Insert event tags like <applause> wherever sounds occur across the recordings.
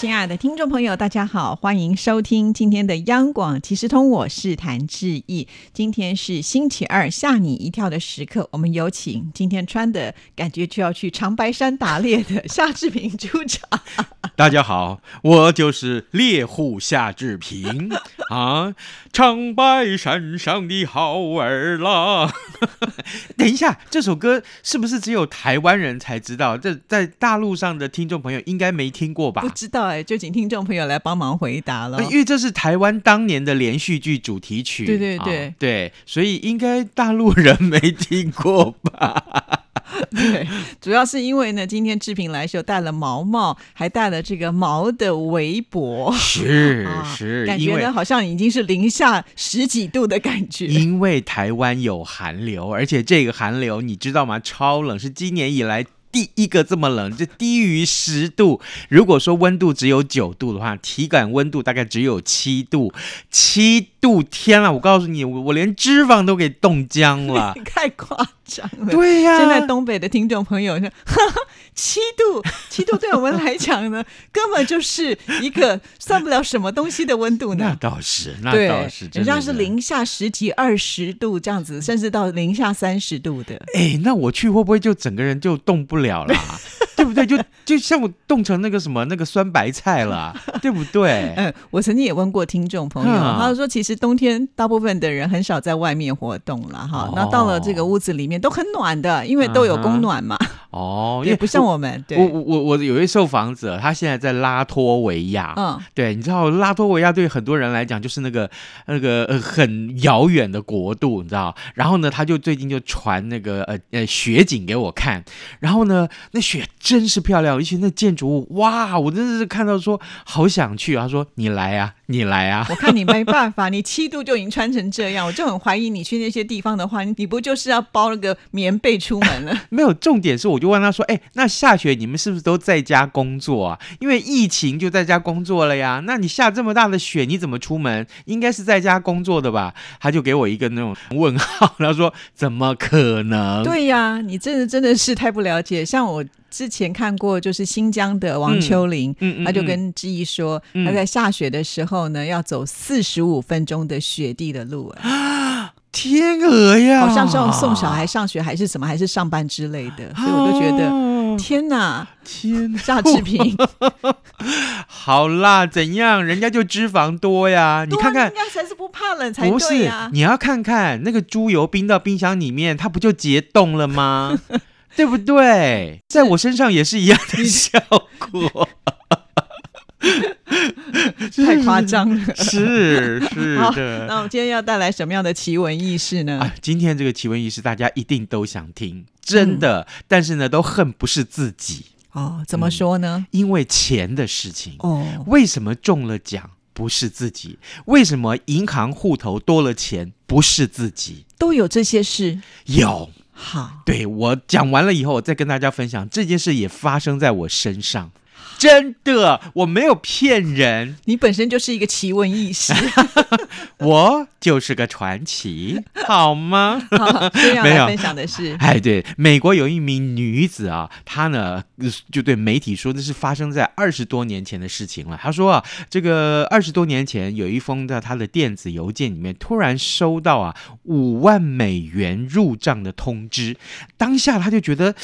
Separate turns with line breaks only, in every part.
亲爱的听众朋友，大家好，欢迎收听今天的央广即时通，我是谭志毅。今天是星期二，吓你一跳的时刻，我们有请今天穿的感觉就要去长白山打猎的夏志平出场。
大家好，我就是猎户夏志平啊，长白山上的好儿郎。<laughs> 等一下，这首歌是不是只有台湾人才知道？这在大陆上的听众朋友应该没听过吧？
不知道哎，就请听众朋友来帮忙回答了。
因为这是台湾当年的连续剧主题曲。
对对对
对，所以应该大陆人没听过吧？<laughs>
对，主要是因为呢，今天志平来时戴了毛毛，还戴了这个毛的围脖，
是 <laughs> 是，
感觉呢好像已经是零下十几度的感觉。
因为台湾有寒流，而且这个寒流你知道吗？超冷，是今年以来。第一个这么冷，就低于十度。如果说温度只有九度的话，体感温度大概只有七度。七度，天啊！我告诉你，我我连脂肪都给冻僵了，<laughs>
太夸张了。
对呀，
现在东北的听众朋友说，<laughs> 七度，<laughs> 七度对我们来讲呢，<laughs> 根本就是一个算不了什么东西的温度
呢。那倒是，那倒是，
人家是零下十几、二十度这样子，甚至到零下三十度的。
哎，那我去会不会就整个人就动不了了？<laughs> 对不对？就就像我冻成那个什么那个酸白菜了，对不对？<laughs>
嗯，我曾经也问过听众朋友，他说其实冬天大部分的人很少在外面活动了哈，那到了这个屋子里面都很暖的，因为都有供暖嘛。
哦，<laughs>
也不像我们。
我我我我有一位受访者，他现在在拉脱维亚。嗯，对，你知道拉脱维亚对很多人来讲就是那个那个呃很遥远的国度，你知道？然后呢，他就最近就传那个呃呃雪景给我看，然后呢，那雪真是漂亮，而且那建筑物哇，我真的是看到说好想去。他说你来啊，你来啊！<laughs>
我看你没办法，你七度就已经穿成这样，我就很怀疑你去那些地方的话，你不就是要包了个棉被出门了？<laughs>
没有，重点是我。就问他说：“哎，那下雪你们是不是都在家工作啊？因为疫情就在家工作了呀。那你下这么大的雪，你怎么出门？应该是在家工作的吧？”他就给我一个那种问号，他说：“怎么可能？”
对呀，你真的真的是太不了解。像我之前看过，就是新疆的王秋玲，他就跟志毅说，他在下雪的时候呢，要走四十五分钟的雪地的路。<gasps>
天鹅呀，
好像是要送小孩上学还是什么，还是上班之类的，所以我都觉得天哪，
天
夏志平，<laughs>
好啦，怎样？人家就脂肪多呀，你看看，人
家才是不怕冷才对呀。
你要看看那个猪油冰到冰箱里面，它不就结冻了吗？<laughs> 对不对？在我身上也是一样的效果。
太夸张了，<laughs>
是是的。
那我们今天要带来什么样的奇闻异事呢？啊，
今天这个奇闻异事大家一定都想听，真的。但是呢，都恨不是自己
哦。怎么说呢？
因为钱的事情哦。为什么中了奖不是自己？为什么银行户头多了钱不是自己？
都有这些事？
有。
好，
对我讲完了以后，我再跟大家分享这件事也发生在我身上。真的，我没有骗人。
你本身就是一个奇闻异事，<laughs>
我就是个传奇，好吗？<laughs> <laughs>
没有分享的是，
哎，对，美国有一名女子啊，她呢就对媒体说，这是发生在二十多年前的事情了。她说啊，这个二十多年前有一封在她的电子邮件里面，突然收到啊五万美元入账的通知，当下她就觉得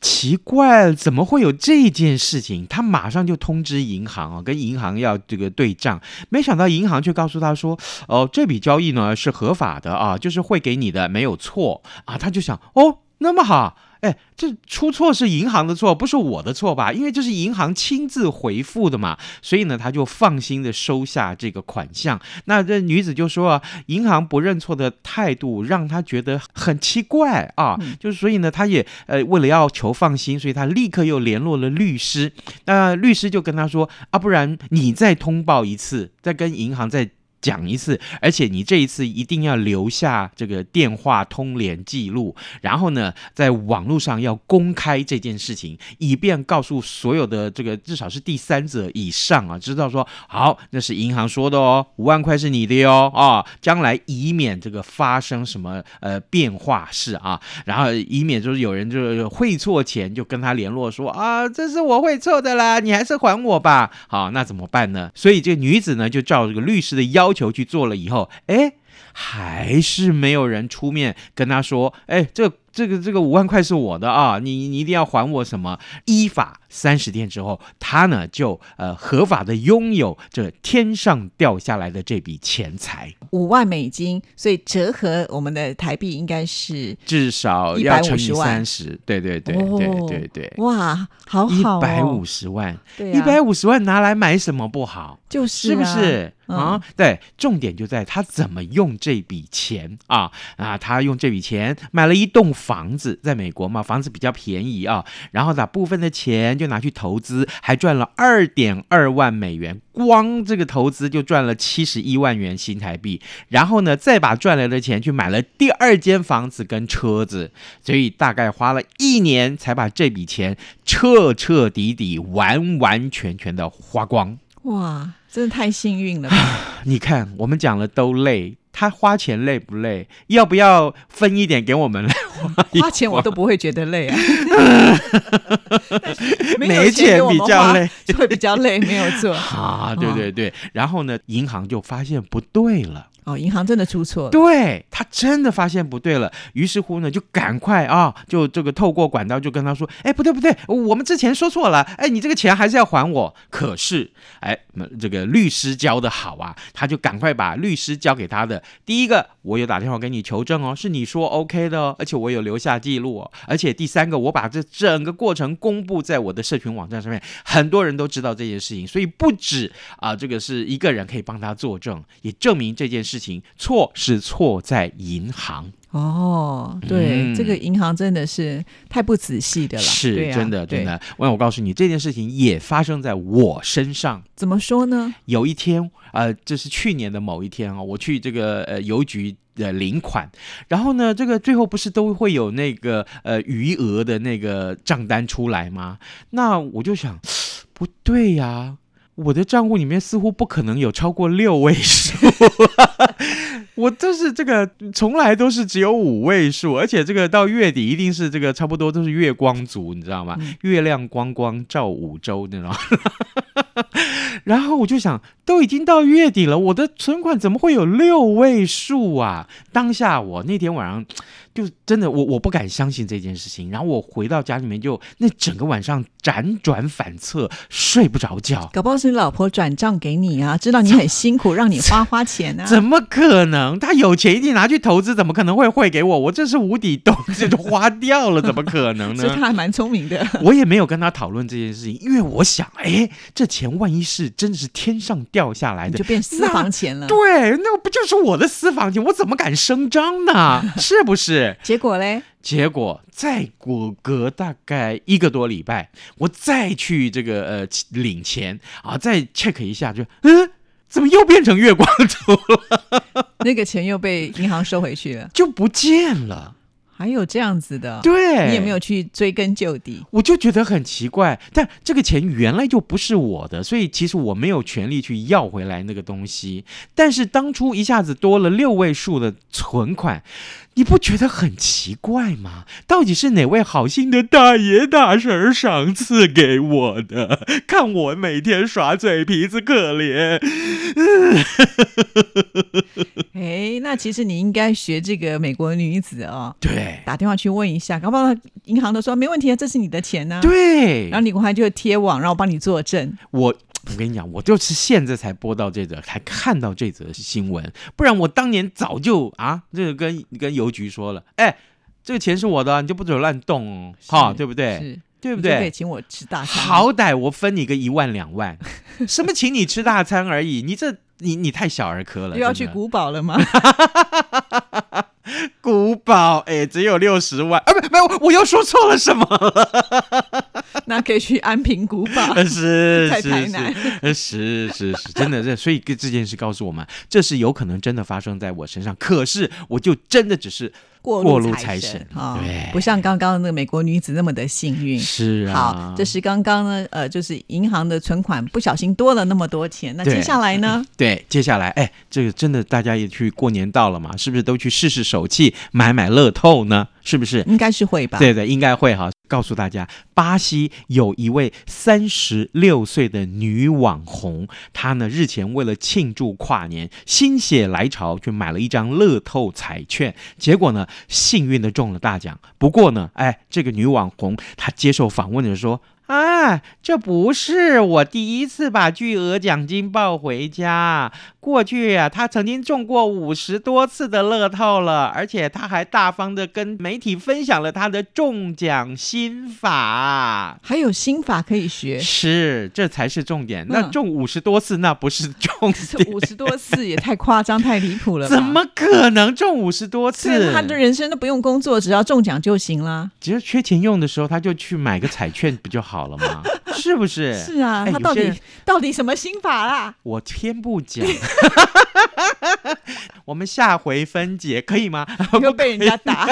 奇怪，怎么会有这件事情？她他马上就通知银行啊，跟银行要这个对账，没想到银行却告诉他说：“哦，这笔交易呢是合法的啊，就是会给你的，没有错啊。”他就想：“哦，那么好。”哎，这出错是银行的错，不是我的错吧？因为这是银行亲自回复的嘛，所以呢，他就放心的收下这个款项。那这女子就说啊，银行不认错的态度让他觉得很奇怪啊，就是所以呢，他也呃为了要求放心，所以他立刻又联络了律师。那律师就跟他说啊，不然你再通报一次，再跟银行再。讲一次，而且你这一次一定要留下这个电话通联记录，然后呢，在网络上要公开这件事情，以便告诉所有的这个至少是第三者以上啊，知道说好，那是银行说的哦，五万块是你的哟啊，将来以免这个发生什么呃变化事啊，然后以免就是有人就是汇错钱就跟他联络说啊，这是我汇错的啦，你还是还我吧。好，那怎么办呢？所以这个女子呢就照这个律师的要求去做了以后，哎，还是没有人出面跟他说，哎，这这个这个五万块是我的啊，你你一定要还我什么？依法三十天之后，他呢就呃合法的拥有这天上掉下来的这笔钱财，
五万美金，所以折合我们的台币应该是
至少要乘以
150万
三十，对对对
哦
对对对。
哇，好好、哦，
百五十万，一百五十万拿来买什么不好？
就是、
是不
啊、
是
嗯
啊？对，重点就在他怎么用这笔钱啊啊！他用这笔钱买了一栋房子，在美国嘛，房子比较便宜啊，然后把部分的钱就拿去投资，还赚了二点二万美元，光这个投资就赚了七十一万元新台币，然后呢，再把赚来的钱去买了第二间房子跟车子，所以大概花了一年才把这笔钱彻彻底底、完完全全的花光。
哇，真的太幸运了吧！<sighs>
你看，我们讲了都累，他花钱累不累？要不要分一点给我们来花一
花钱我都不会觉得累啊，<laughs> 没有
钱比较累
就会比较累，没有错。<laughs>
啊？对对对，然后呢，银行就发现不对了。
哦，银行真的出错。
对他真的发现不对了，于是乎呢，就赶快啊，就这个透过管道就跟他说，哎，不对不对，我们之前说错了，哎，你这个钱还是要还我。可是，哎，这个律师教的好啊，他就赶快把律师交给他的第一个，我有打电话给你求证哦，是你说 OK 的哦，而且我有留下记录哦，而且第三个，我把这整个过程公布在我的社群网站上面，很多人都知道这件事情，所以不止啊，这个是一个人可以帮他作证，也证明这件事情错是错在银行，
哦，对，
嗯
这个银行真的是太不仔细的了，
是
啊
真的真。的。我我告诉你，这件事情也发生在我身上。
怎么说呢？
有一天，呃，这是去年的某一天啊，我去这个呃邮局。的，领款，然后呢，这个最后不是都会有那个呃余额的那个账单出来吗？那我就想，<tsk> 不对呀，我的账户里面似乎不可能有超过六位数，<laughs> 我就是这个从来都是只有五位数，而且这个到月底一定是这个差不多都是月光族，你知道吗？
嗯
月亮光光照五洲那种。然后我就想，都已经到月底了，我的存款怎么会有六位数啊？当下我那天晚上就真的，我我不敢相信这件事情。然后我回到家里面就，那整个晚上辗转反侧，睡不着觉。
搞不好是你老婆转账给你啊，知道你很辛苦，让你花花钱啊。
怎么可能？他有钱一定拿去投资，怎么可能会汇给我？我这是无底洞，这就花掉了，怎么可能呢
所以
呢？<laughs>
他还蛮聪明的。
我也没有跟他讨论这件事情，因为我想，哎，这钱万一是真的是天上掉下来的
就，变私房钱了。
对，那不就是我的私房钱？我怎么敢声张呢？<laughs> 是不是？
结果嘞，
结果再过隔大概一个多礼拜，我再去这个呃领钱啊，再 check 一下，就嗯，怎么又变成月光族了？<laughs>
那个钱又被银行收回去了。
就不见了。
还有这样子的，
对，
你也没有去追根究底。
我就觉得很奇怪，但这个钱原来就不是我的，所以其实我没有权利去要回来那个东西。但是当初一下子多了六位数的存款，你不觉得很奇怪吗？到底是哪位好心的大爷大婶赏赐给我的？<laughs> 看我每天耍嘴皮子可怜，<laughs>
哎，那其实你应该学这个美国女子哦，
对
打电话去问一下，搞不好银行都说没问题啊，这是你的钱呢、
对
然，后你赶快就贴网，让我帮你作证。
我我跟你讲，我就是现在才播到这则，才看到这则新闻，不然我当年早就啊，这个跟跟邮局说了，哎，这个钱是我的，你就不准乱动哦，哈，对不对？
是，
对不
你就可以
对？
请我吃大餐。，
好歹我分你个一万两万，什么请你吃大餐而已，你这你你太小儿科了，
又要去古堡了吗？<laughs>
古堡，哎，只有六十万啊，不没有，我又说错了什么了？<laughs>
那可以去安平古堡，
是 <laughs>
在
是
台南
是是是是，真的这所以这件事告诉我们，这是有可能真的发生在我身上，可是我就真的只是
过
过路财
财
神
啊
对
不像刚刚那个美国女子那么的幸运。
是啊，
好，这是刚刚呢，呃，就是银行的存款不小心多了那么多钱，那接下来呢？
对，接下来，哎，这个真的大家也去过年到了嘛，是不是都去试试手气，买买乐透呢？是不是？
应该是会吧？
对对，应该会哈。告诉大家，巴西有一位三十六岁的女网红，她呢日前为了庆祝跨年，心血来潮去买了一张乐透彩券，结果呢幸运的中了大奖。不过呢，哎，这个女网红她接受访问的时候说。啊，这不是我第一次把巨额奖金抱回家。过去呀、他曾经中过五十多次的乐透了，而且他还大方的跟媒体分享了他的中奖心法。
还有心法可以学，
是，这才是重点。那
嗯
中五十多次，那不是重 <laughs>
这
点。
五十多次也太夸张、太离谱了？
怎么可能中五十多次？
对他的人生都不用工作，只要中奖就行了。
只要缺钱用的时候，他就去买个彩券不就好好了吗？<laughs> 是不是？
是啊，他到底到底什么心法啦？<laughs>
我偏不讲，<laughs> 我们下回分解可以吗？
又被人家打，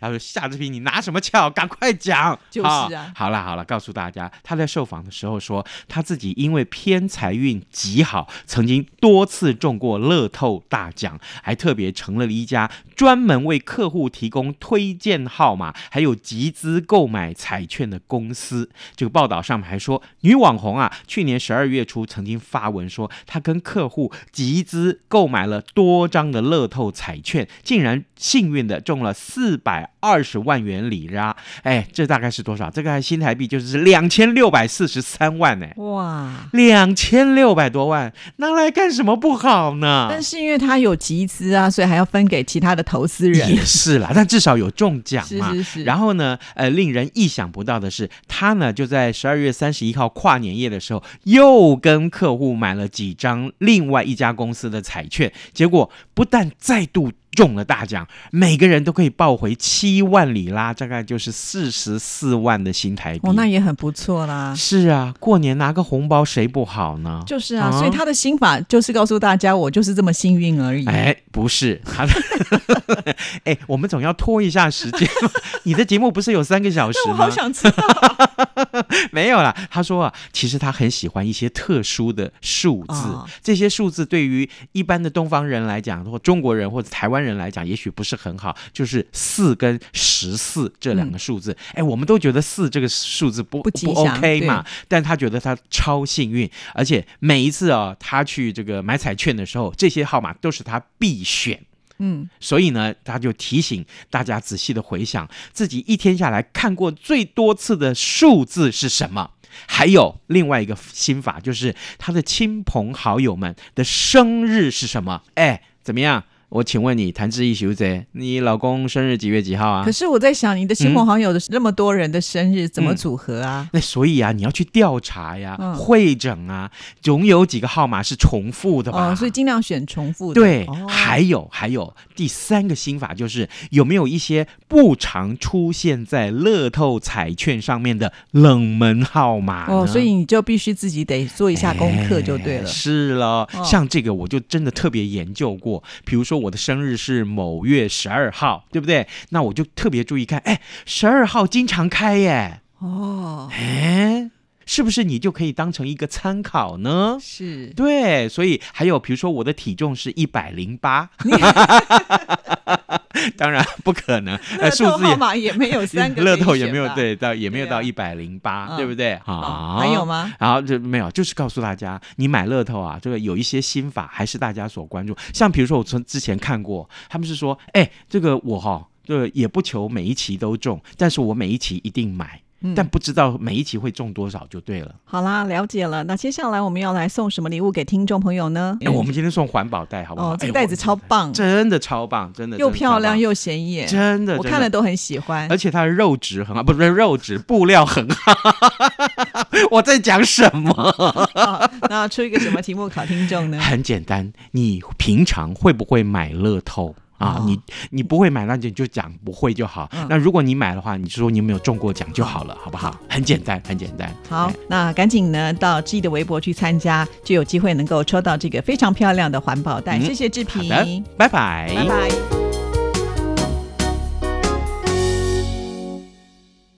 他说夏志平，你拿什么撬？赶快讲！
就是啊
好了好了，告诉大家，他在受访的时候说，他自己因为偏财运极好，曾经多次中过乐透大奖，还特别成立了一家专门为客户提供推荐号码，还有集资购买彩券的公司。这个报道上面还说，女网红啊，去年十二月初曾经发文说，她跟客户集资购买了多张的乐透彩券，竟然幸运的中了四百二十万元里拉。哎，这大概是多少？这个新台币就是两千六百四十三万呢。
哇！
两千六百多万，拿来干什么不好呢？
但是因为他有集资啊，所以还要分给其他的投资人
也。是啦，但至少有中奖嘛。
是是是，
然后呢，呃，令人意想不到的是，他呢就在十二月三十一号跨年夜的时候，又跟客户买了几张另外一家公司的彩券，结果不但再度中了大奖，每个人都可以抱回七万里拉，大概就是四十四万的新台币。
哦，那也很不错啦。
是啊，过年拿个红包谁不好呢？
就是啊，
啊
所以他的心法就是告诉大家，我就是这么幸运而已。
哎，不是他的，<laughs> 哎，我们总要拖一下时间。<laughs> 你的节目不是有三个小时吗
我好？想知道，<laughs>
没有啦，他说啊，其实他很喜欢一些特殊的数字，
哦
这些数字对于一般的东方人来讲，或中国人或者台湾人来讲，也许不是很好，就是四跟十四这两个数字。哎、我们都觉得四这个数字不
不
OK 嘛，但他觉得他超幸运，而且每一次啊，他去这个买彩券的时候，这些号码都是他必选。
嗯，
所以呢，他就提醒大家仔细的回想自己一天下来看过最多次的数字是什么。还有另外一个心法，就是他的亲朋好友们的生日是什么？哎，怎么样？我请问你，谭志毅小姐，你老公生日几月几号啊
可？是我在想，你的亲朋好友的那么多人的生日怎么组合啊？
那所以啊，你要去调查呀，
嗯
会诊啊，总有几个号码是重复的吧？
哦，所以尽量选重复的。
对，
哦
还有还有第三个心法就是有没有一些不常出现在乐透彩券上面的冷门号码
哦，所以你就必须自己得做一下功课就对了
哎。是了，
哦
像这个我就真的特别研究过，比如说我的生日是某月十二号，对不对？那我就特别注意看，哎，十二号经常开耶，
哦，
哎，是不是你就可以当成一个参考呢？
是
对，所以还有比如说我的体重是一百零八，<laughs> 当然不可能，呃，
乐透
数字也
号码也没有三个，<laughs>
乐透也没有，对到也没有到一百零八，
嗯
对不对？
哦
啊，
还有？吗？
然后就没有，就是告诉大家，你买乐透啊，这个有一些心法还是大家所关注。像比如说，我从之前看过，他们是说，哎，这个我哈、这个也不求每一期都中，但是我每一期一定买，
嗯
但不知道每一期会中多少就对了。
好啦，了解了。那接下来我们要来送什么礼物给听众朋友呢？
哎，我们今天送环保袋好不好？
哦，这
哎
个袋子超棒，
真的超棒，真的
又漂亮又显眼，
真的，
我看了都很喜欢
而。且它的肉质很好，不是肉质，布料很好。<laughs> 我在讲什么？<laughs>
好那出一个什么题目考听众呢？
很简单，你平常会不会买乐透？啊，
哦
你你不会买，那你就讲不会就好。
嗯
那如果你买的话，你就说你有没有中过奖就好了，好不好？很简单，很简单。
好
哎，
那赶紧呢到志毅的微博去参加，就有机会能够抽到这个非常漂亮的环保袋。
嗯
谢谢志
好
平，
的，拜拜，
拜拜。